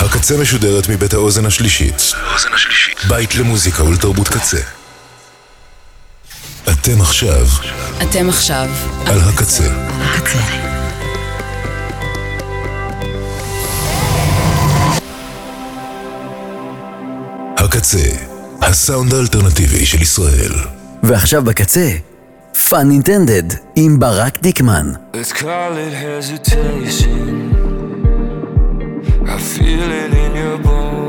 הקצה משודרת מבית האוזן השלישית. בית למוזיקה ולתרבות קצה. אתם עכשיו אתם עכשיו על הקצה. הקצה. הקצה, הסאונד האלטרנטיבי של ישראל. ועכשיו בקצה, Fun Intended עם ברק דיקמן. Let's call it hesitation. feeling in your bones.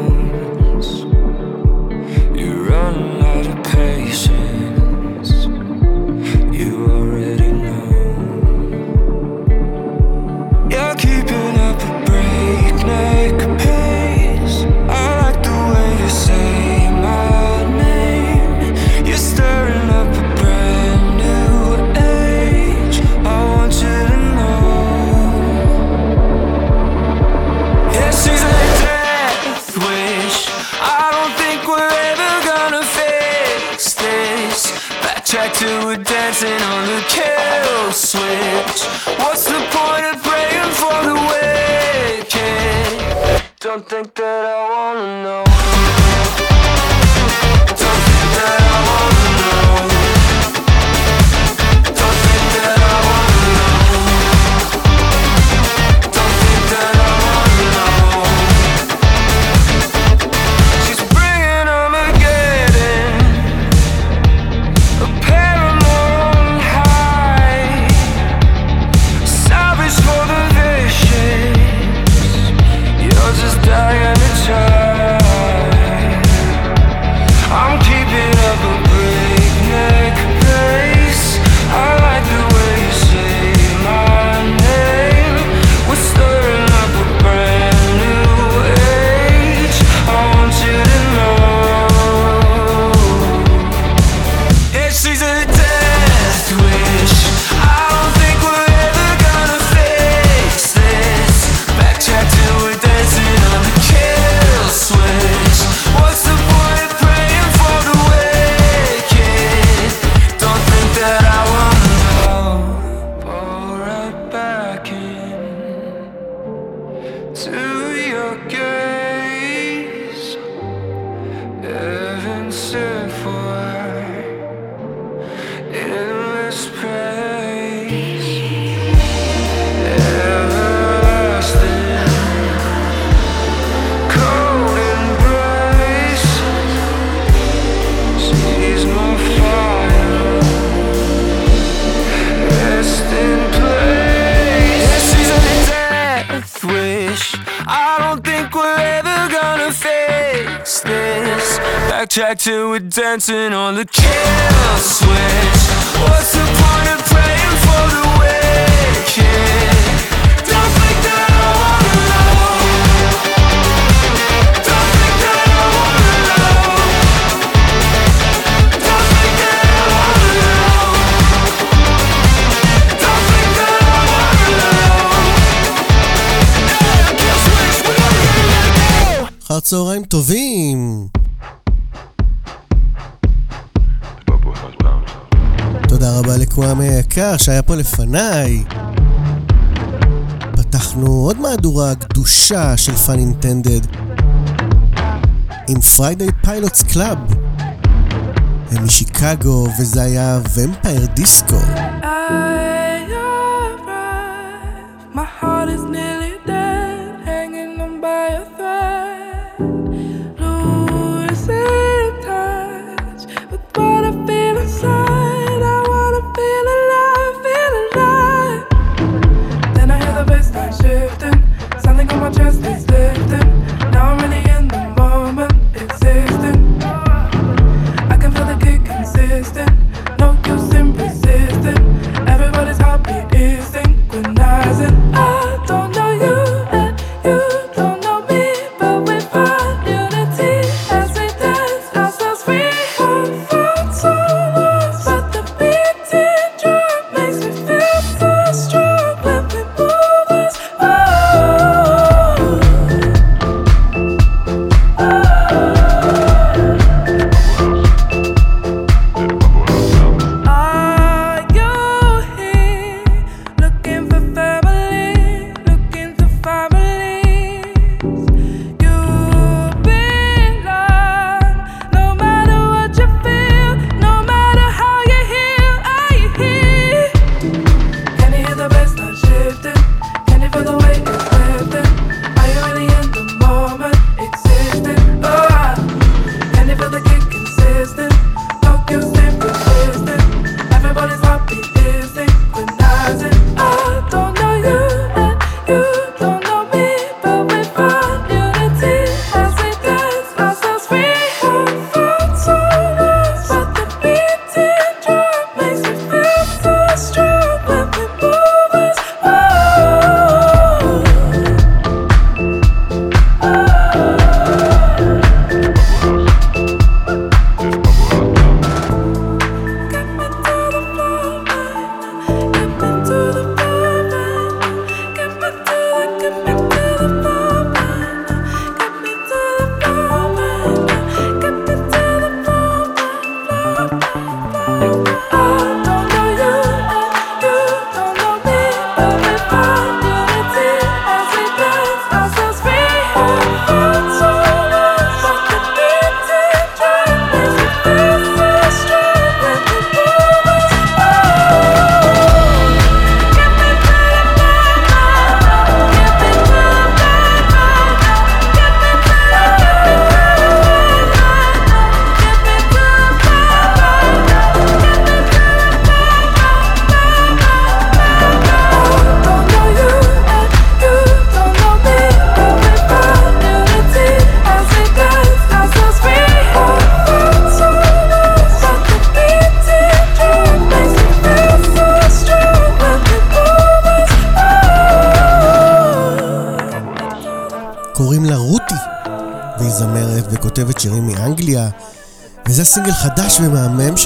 Backtrack to a dancing on the kill switch. What's the point of praying for the wicked? Don't think that I wanna know. Backtrack to a dancing on the kill switch. What's the point of praying for the wicked? Don't think that I wanna know. Don't think that I wanna know. Don't think that I wanna know. Don't think that I wanna know. Yeah, kill switch, we gotta let it go. אחר צהריים טובים. רבה לקוואמי היקר שהיה פה לפניי. פתחנו עוד מהדורה קדושה של Fun Intended עם Friday Pilots Club. הם משיקגו וזה היה Vampire Disco. I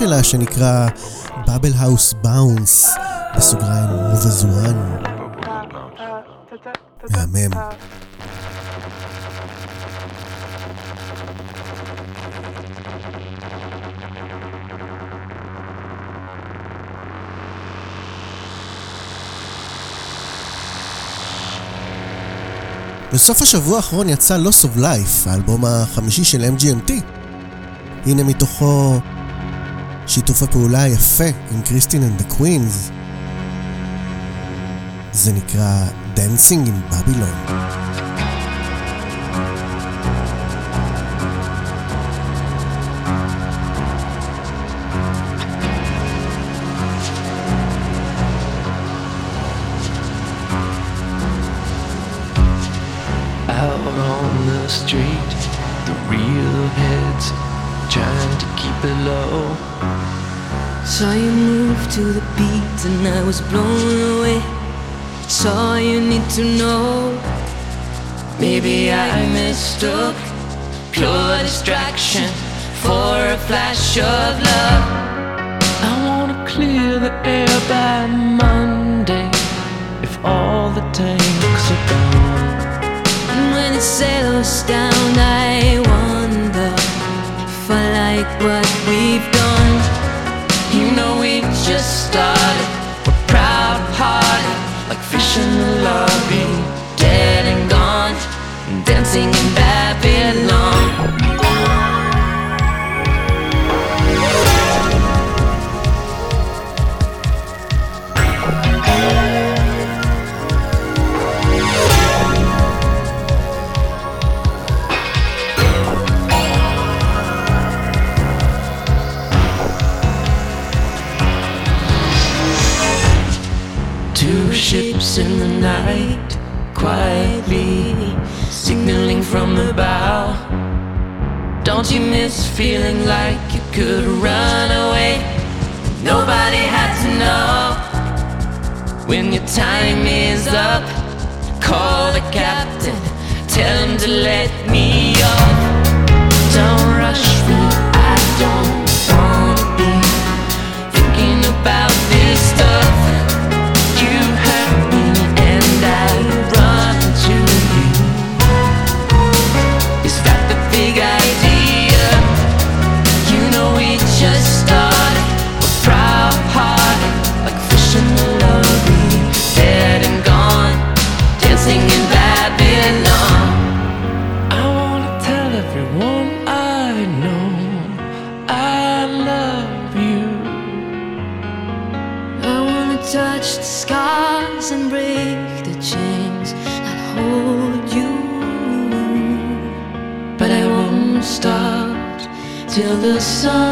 שלה שנקרא בבל האוס באונס, בסוגריים ובזוהן. מהמם. בסוף השבוע האחרון יצא Loss of Life, האלבום החמישי של MGMT. הנה מתוכו שיתוף הפעולה היפה עם Christine and the Queens. זה נקרא Dancing in Babylon. And I was blown away. It's all you need to know. Maybe I mistook pure distraction for a flash of love. I wanna clear the air by Monday if all the tanks are gone. And when it settles down, I wonder if I like what ships in the night, quietly signaling from the bow. Don't you miss feeling like you could run away? Nobody had to know. When your time is up, call the captain, tell him to let me off. Sun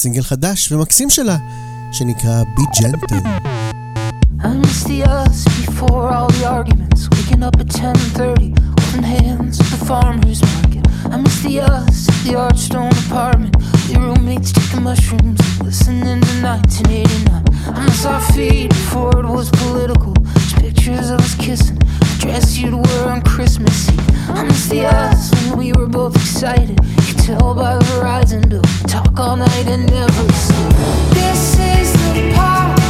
סינגל חדש ומקסים שלה, שנקרא בי ג'נטל. I miss the us before all the arguments. Waking up at 10:30, holding hands at the farmer's market. I miss the us at the Archstone apartment. The roommates taking mushrooms, listening to 1989. I miss our feet before it was political. Just pictures of us kissing, the dress you'd wear on Christmas Eve. I miss the us when we were both excited tell by the horizon to talk all night and never sleep. This is the part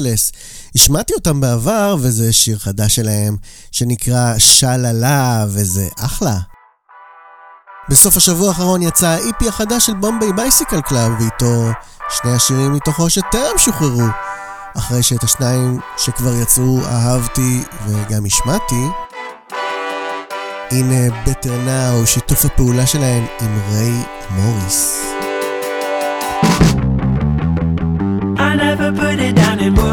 Angels. השמעתי אותם בעבר, וזה שיר חדש שלהם, שנקרא Sha La La, וזה אחלה. בסוף השבוע האחרון יצא ה EP החדש של Bombay Bicycle Club, ואיתו שני השירים מתוכו שטרם שוחררו. אחרי שאת השניים שכבר יצאו אהבתי וגם השמעתי. הנה Better Now, שיתוף הפעולה שלהם עם Rae Morris. I never put it down in words.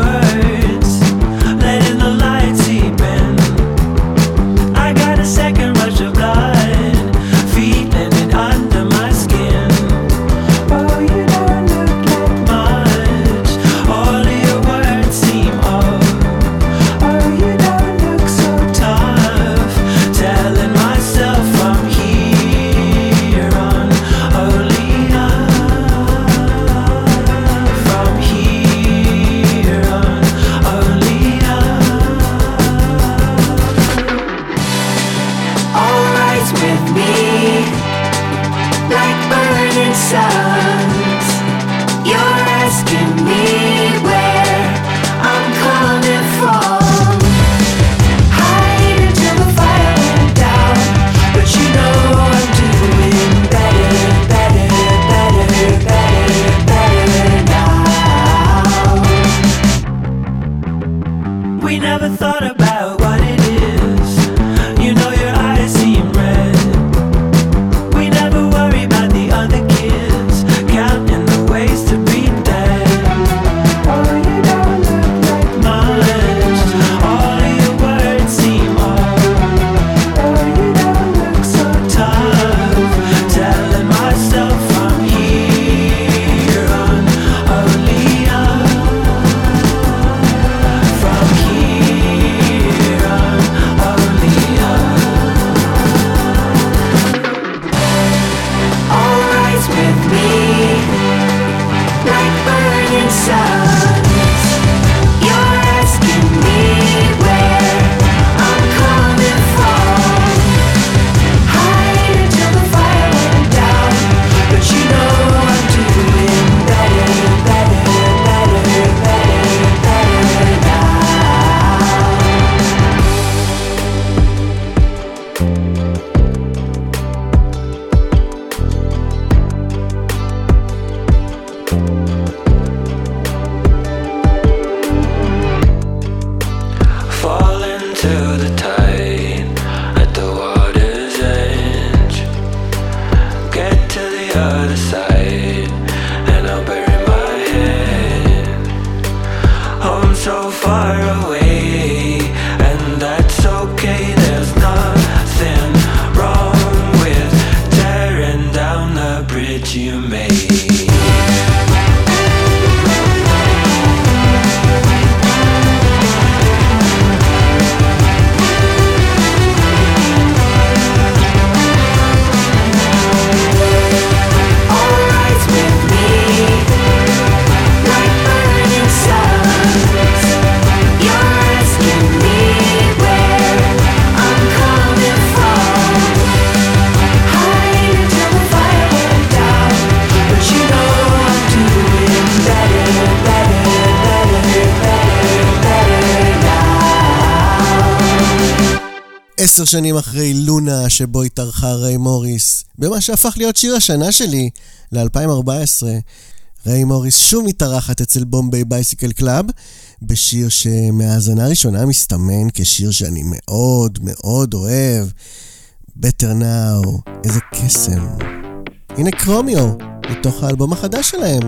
עשר שנים אחרי Luna שבו התארחה Rae Morris, במה שהפך להיות שיר השנה שלי ל-2014, Rae Morris שוב מתארחת אצל Bombay Bicycle Club, בשיר שמהאזנה הראשונה מסתמן כשיר שאני מאוד מאוד אוהב, Better Now, איזה קסם. הנה Chromeo, מתוך האלבום החדש שלהם.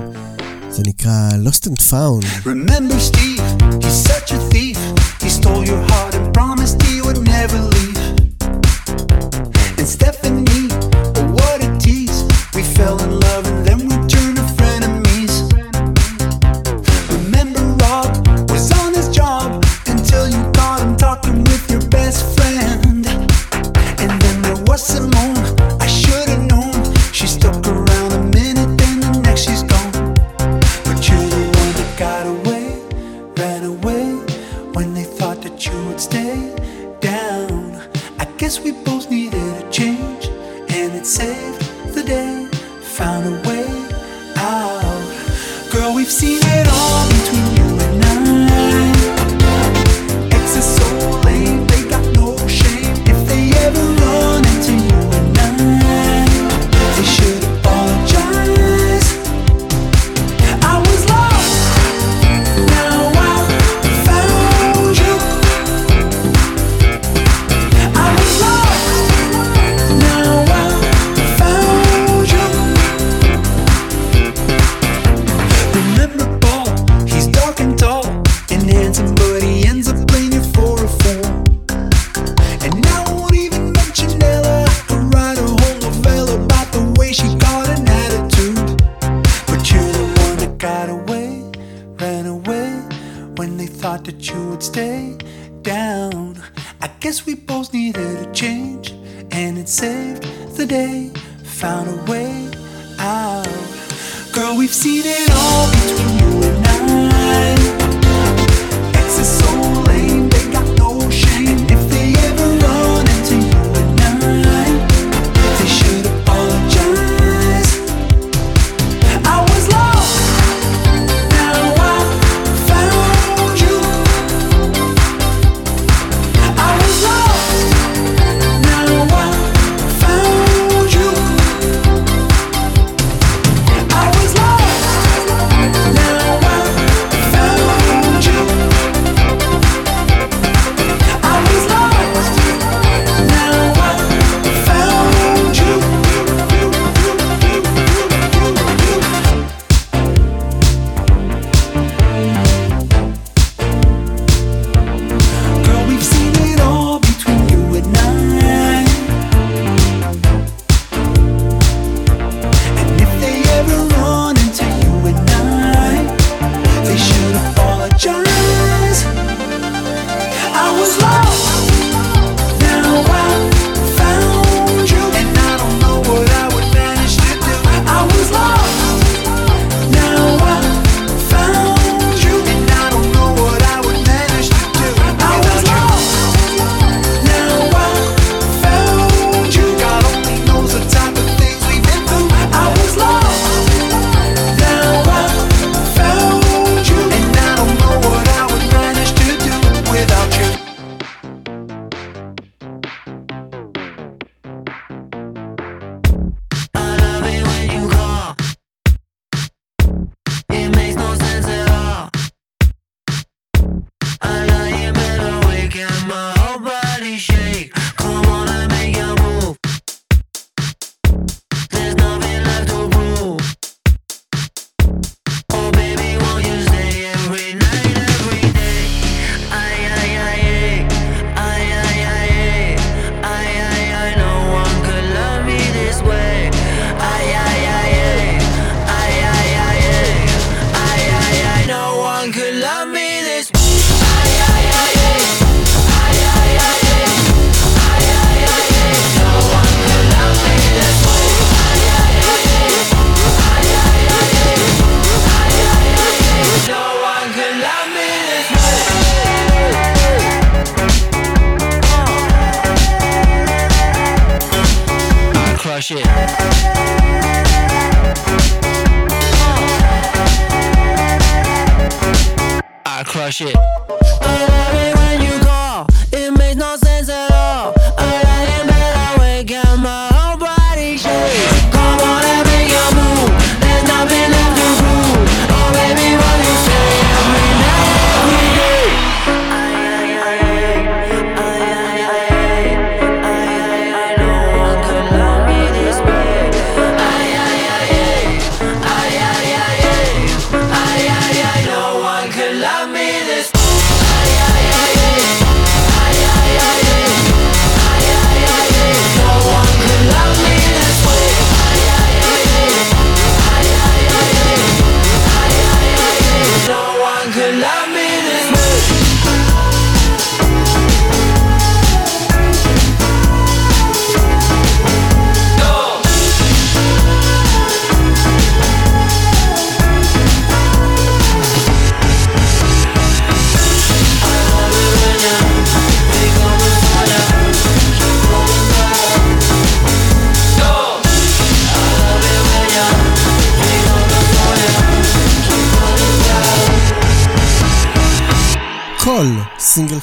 זה נקרא Lost and Found. Remember Steve, he's such a thief, he stole your heart and promised he would never leave. Stephanie.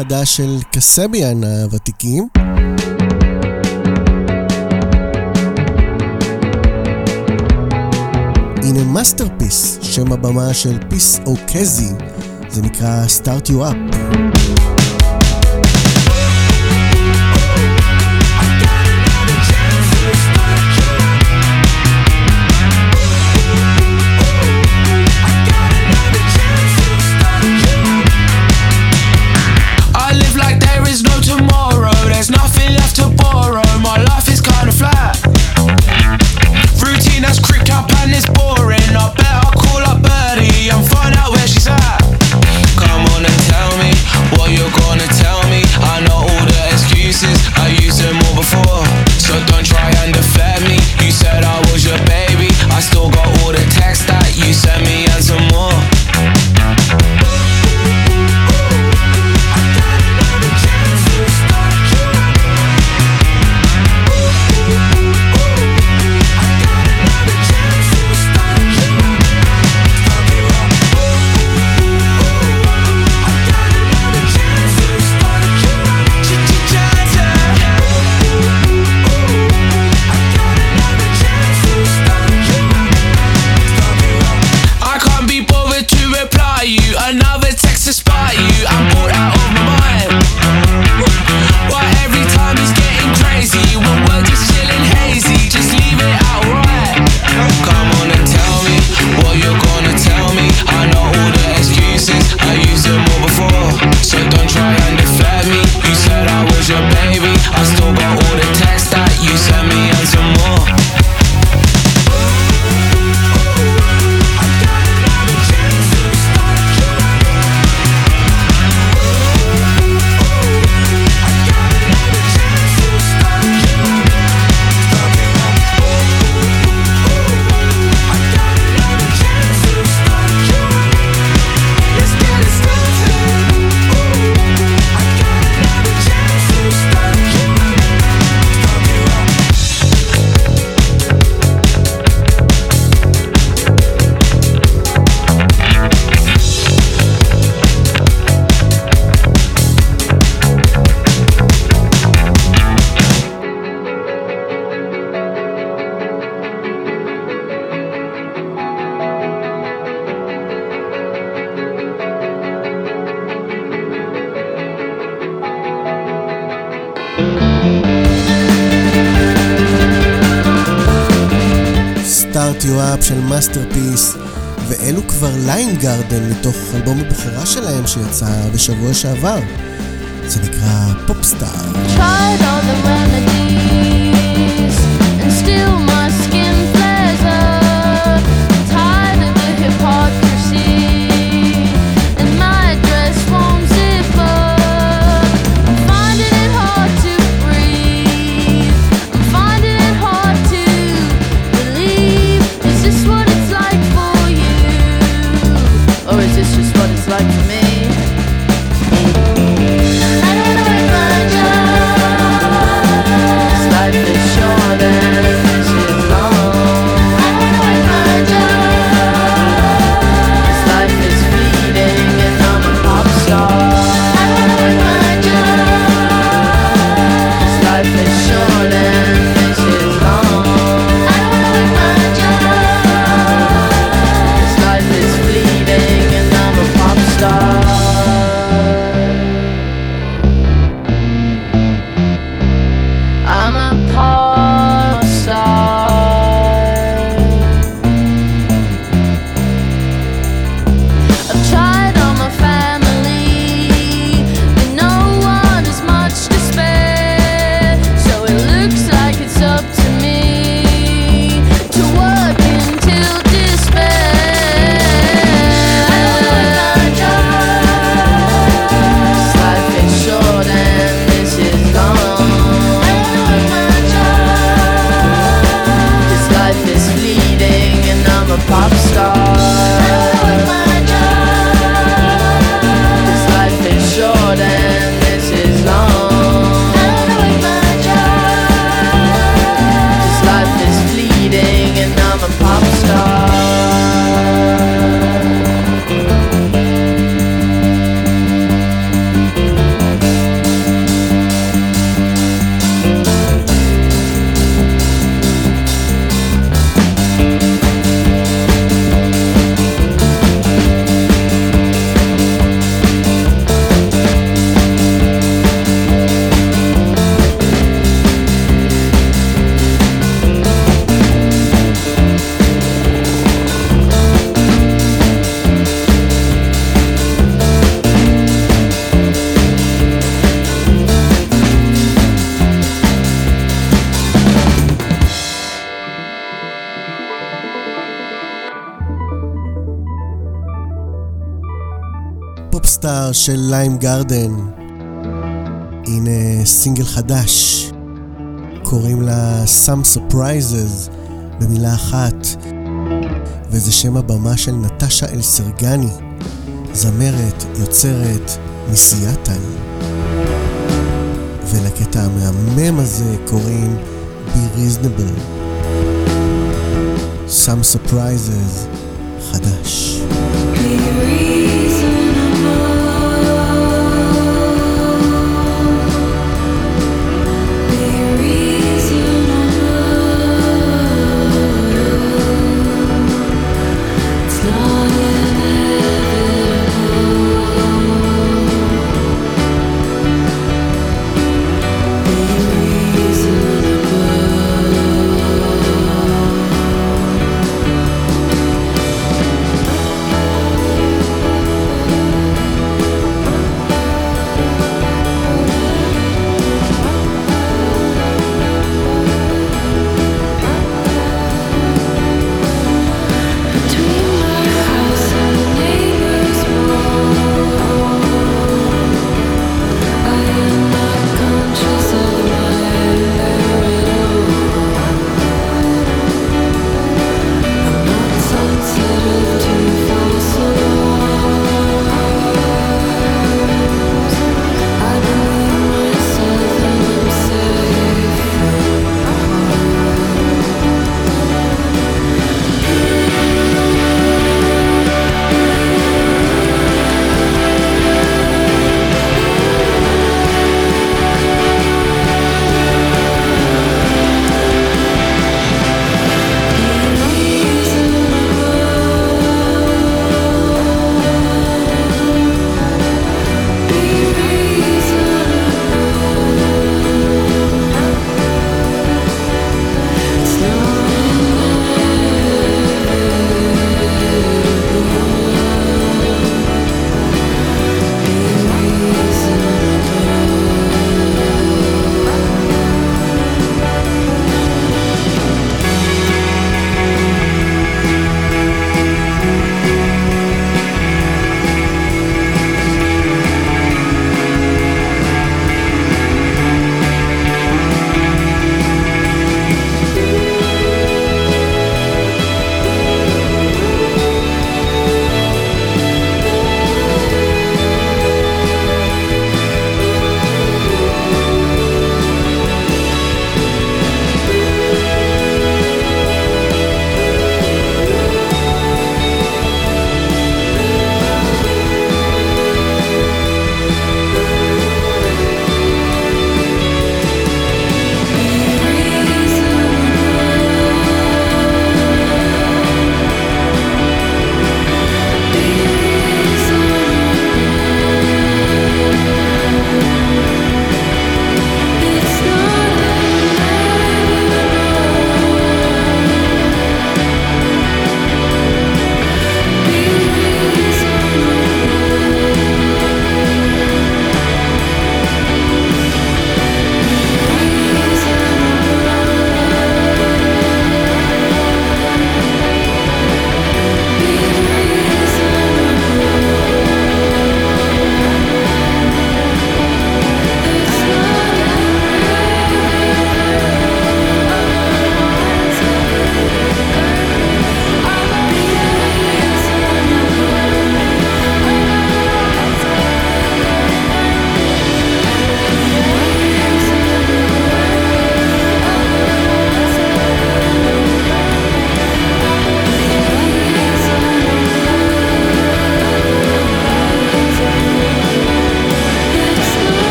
החדש של Kasabian הוותיקים. הנה Masterpeace, שם הבמה של Peace Okezie, זה נקרא Start You Up. גרדן לתוך אלבום הבחירה שלהם שיצא בשבוע שעבר. זה נקרא פופסטאר. Tried all the remedies של ליים גרדן. הנה סינגל חדש, קוראים לה Some Surprises, במילה אחת, וזה שם הבמה של נטשה אלסרגני, זמרת, יוצרת, מסיאטל. ולקטע המהמם הזה קוראים Be Reasonable. Some Surprises, חדש. Be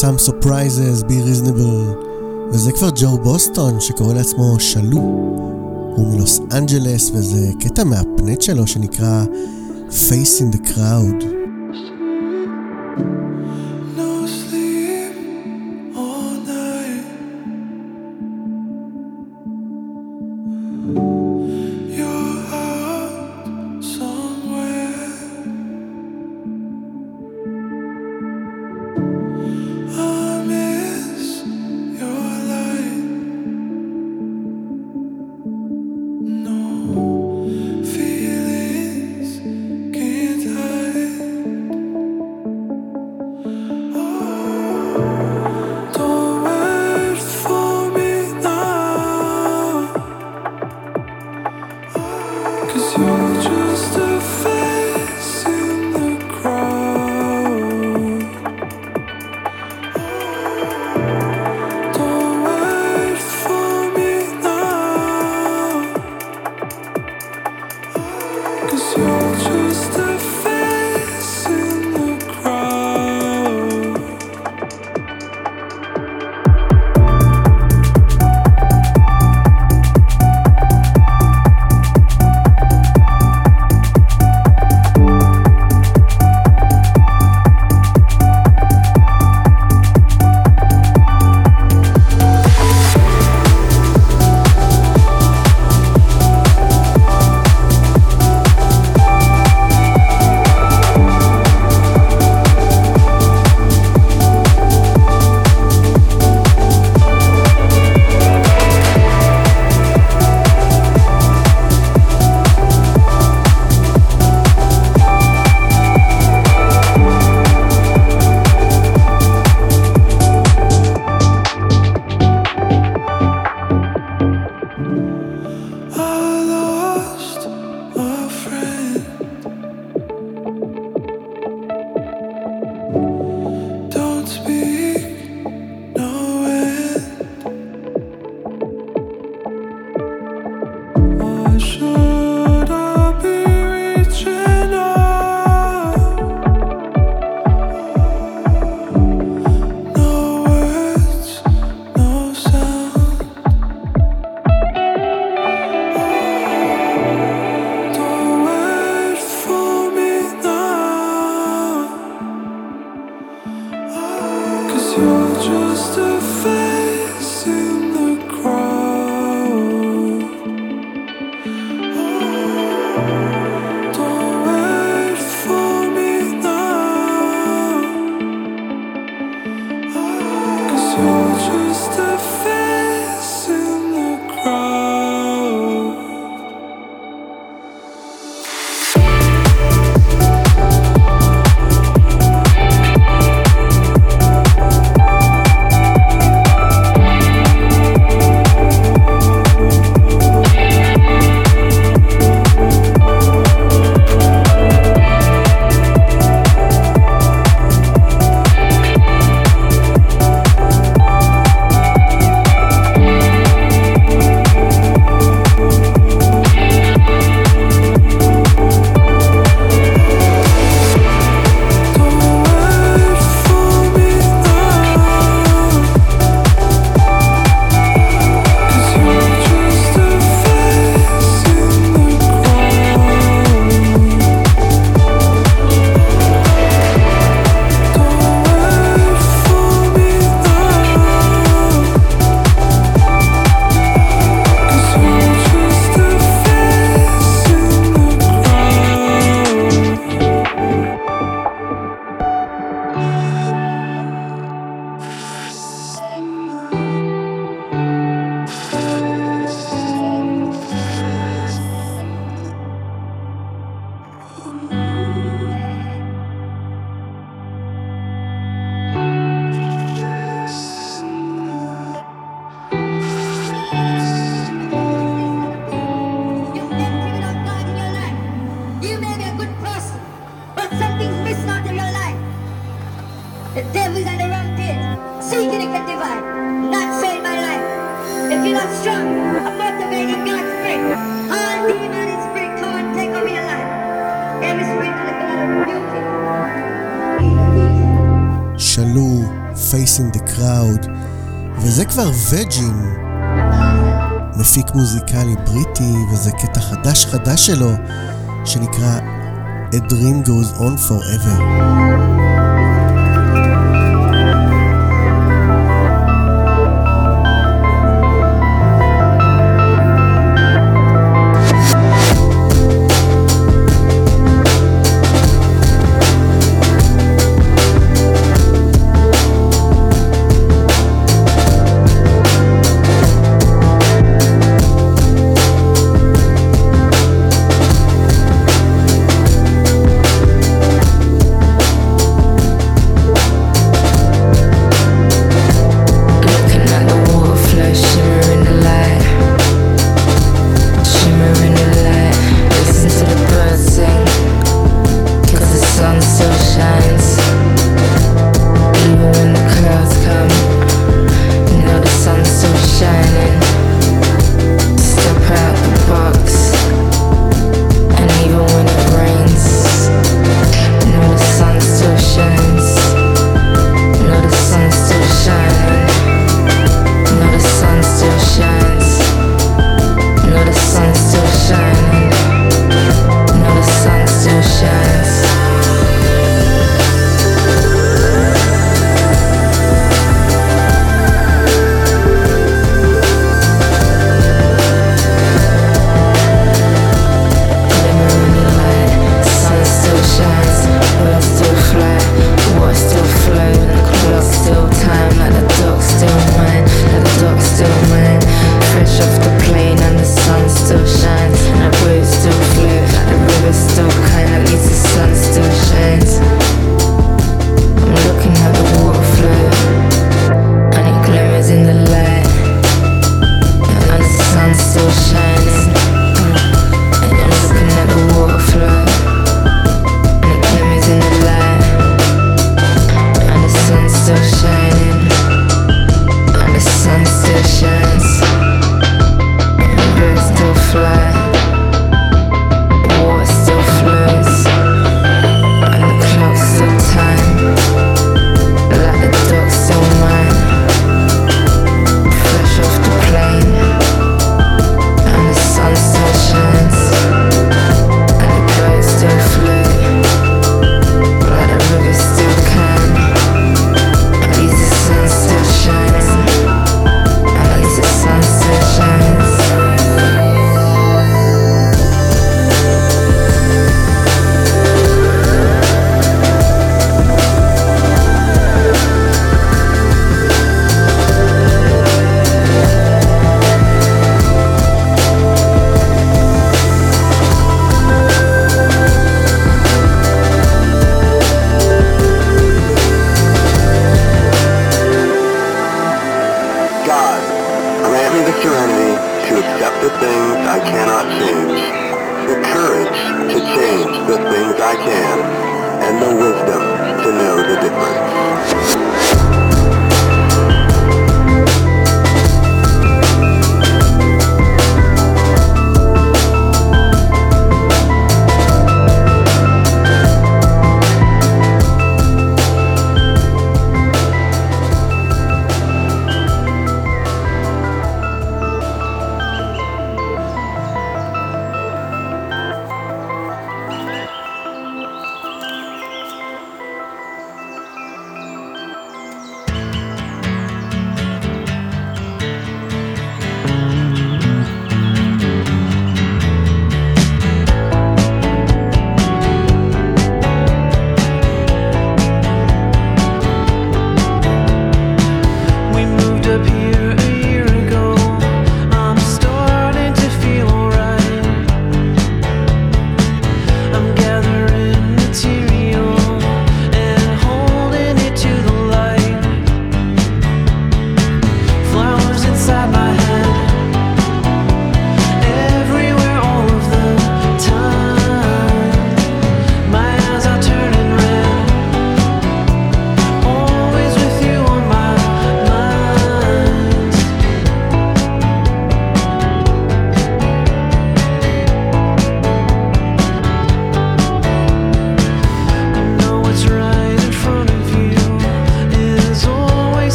Some Surprises, Be Reasonable, וזה כבר ג'ו בוסטון שקורא לעצמו שלו. הוא מלוס אנג'לס וזה קטע מהפנט שלו שנקרא Face in the Crowd. 说 כבר וג'ין, מפיק מוזיקלי בריטי, וזה קטע חדש חדש שלו, שנקרא A Dream Goes On Forever.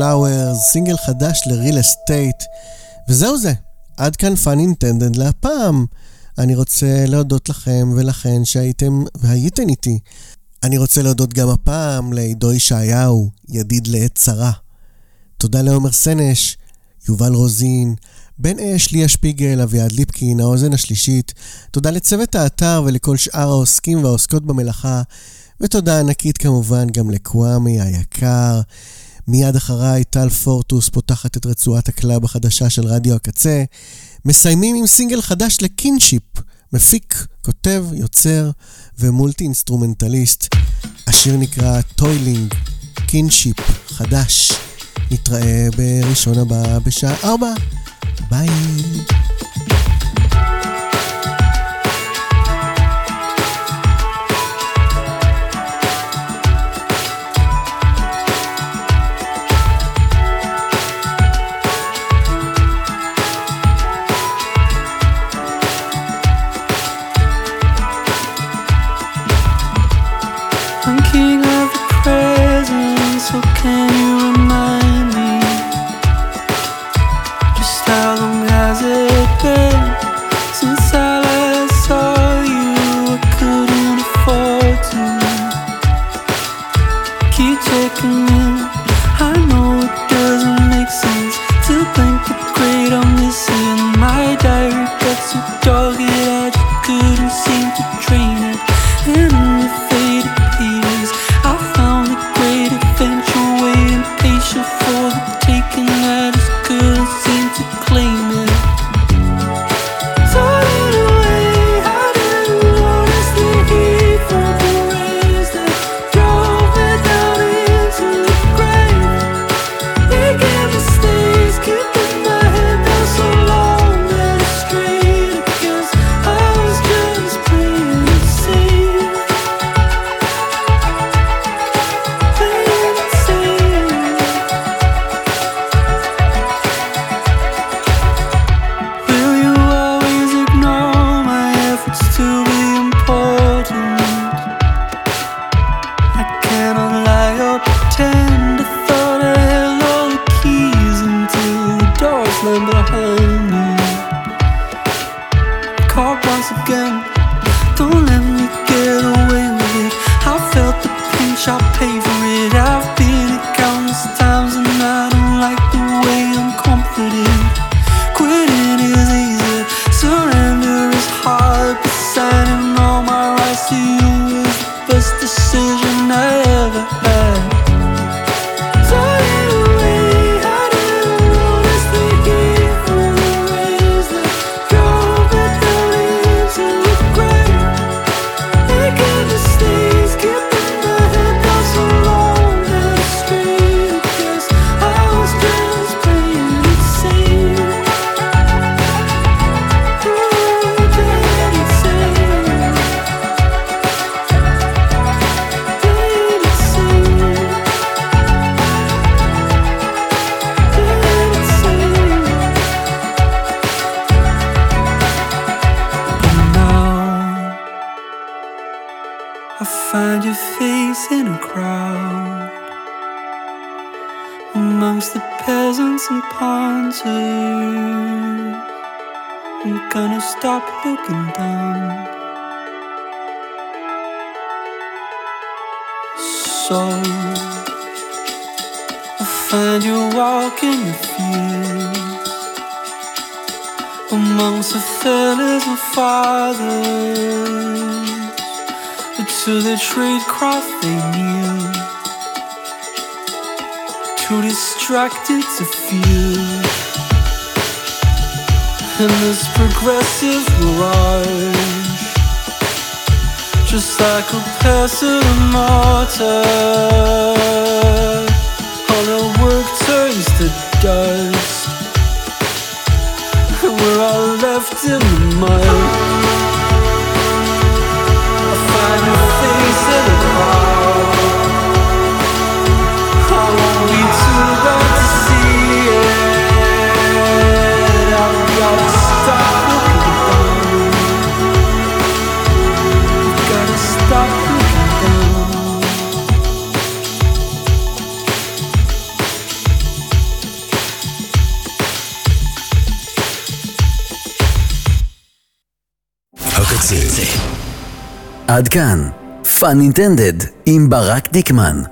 Flowers, סינגל חדש ל Real Estate. וזהו זה, עד כאן Fun Intended להפעם. אני רוצה להודות לכם ולכן שהייתם והייתן איתי. אני רוצה להודות גם הפעם לעידו ישעיהו, ידיד לעת צרה. תודה לעומר סנש, יובל רוזין, בן אש, ליה שפיגל, אביעד ליפקין, האוזן השלישית. תודה לצוות האתר ולכל שאר העוסקים והעוסקות במלאכה. ותודה ענקית כמובן גם לקוואמי היקר. מיד אחריי טל פורטוס פותחת את רצועת ה club החדשה של רדיו הקצה. מסיימים עם סינגל חדש ל Kinship, מפיק, כותב, יוצר ו multi-instrumentalist. השיר נקרא Toiling, Kinship, חדש. נתראה בראשון הבא בשעה 4. ביי. as I and fathers, my fathers To the tradecraft they knew. Too distracted to feel. In this progressive mirage. Just like a person martyr. All our work turns to dust we're all left in the mud. I find the things that are עד כאן, פאן אינטנדד עם ברק דיקמן.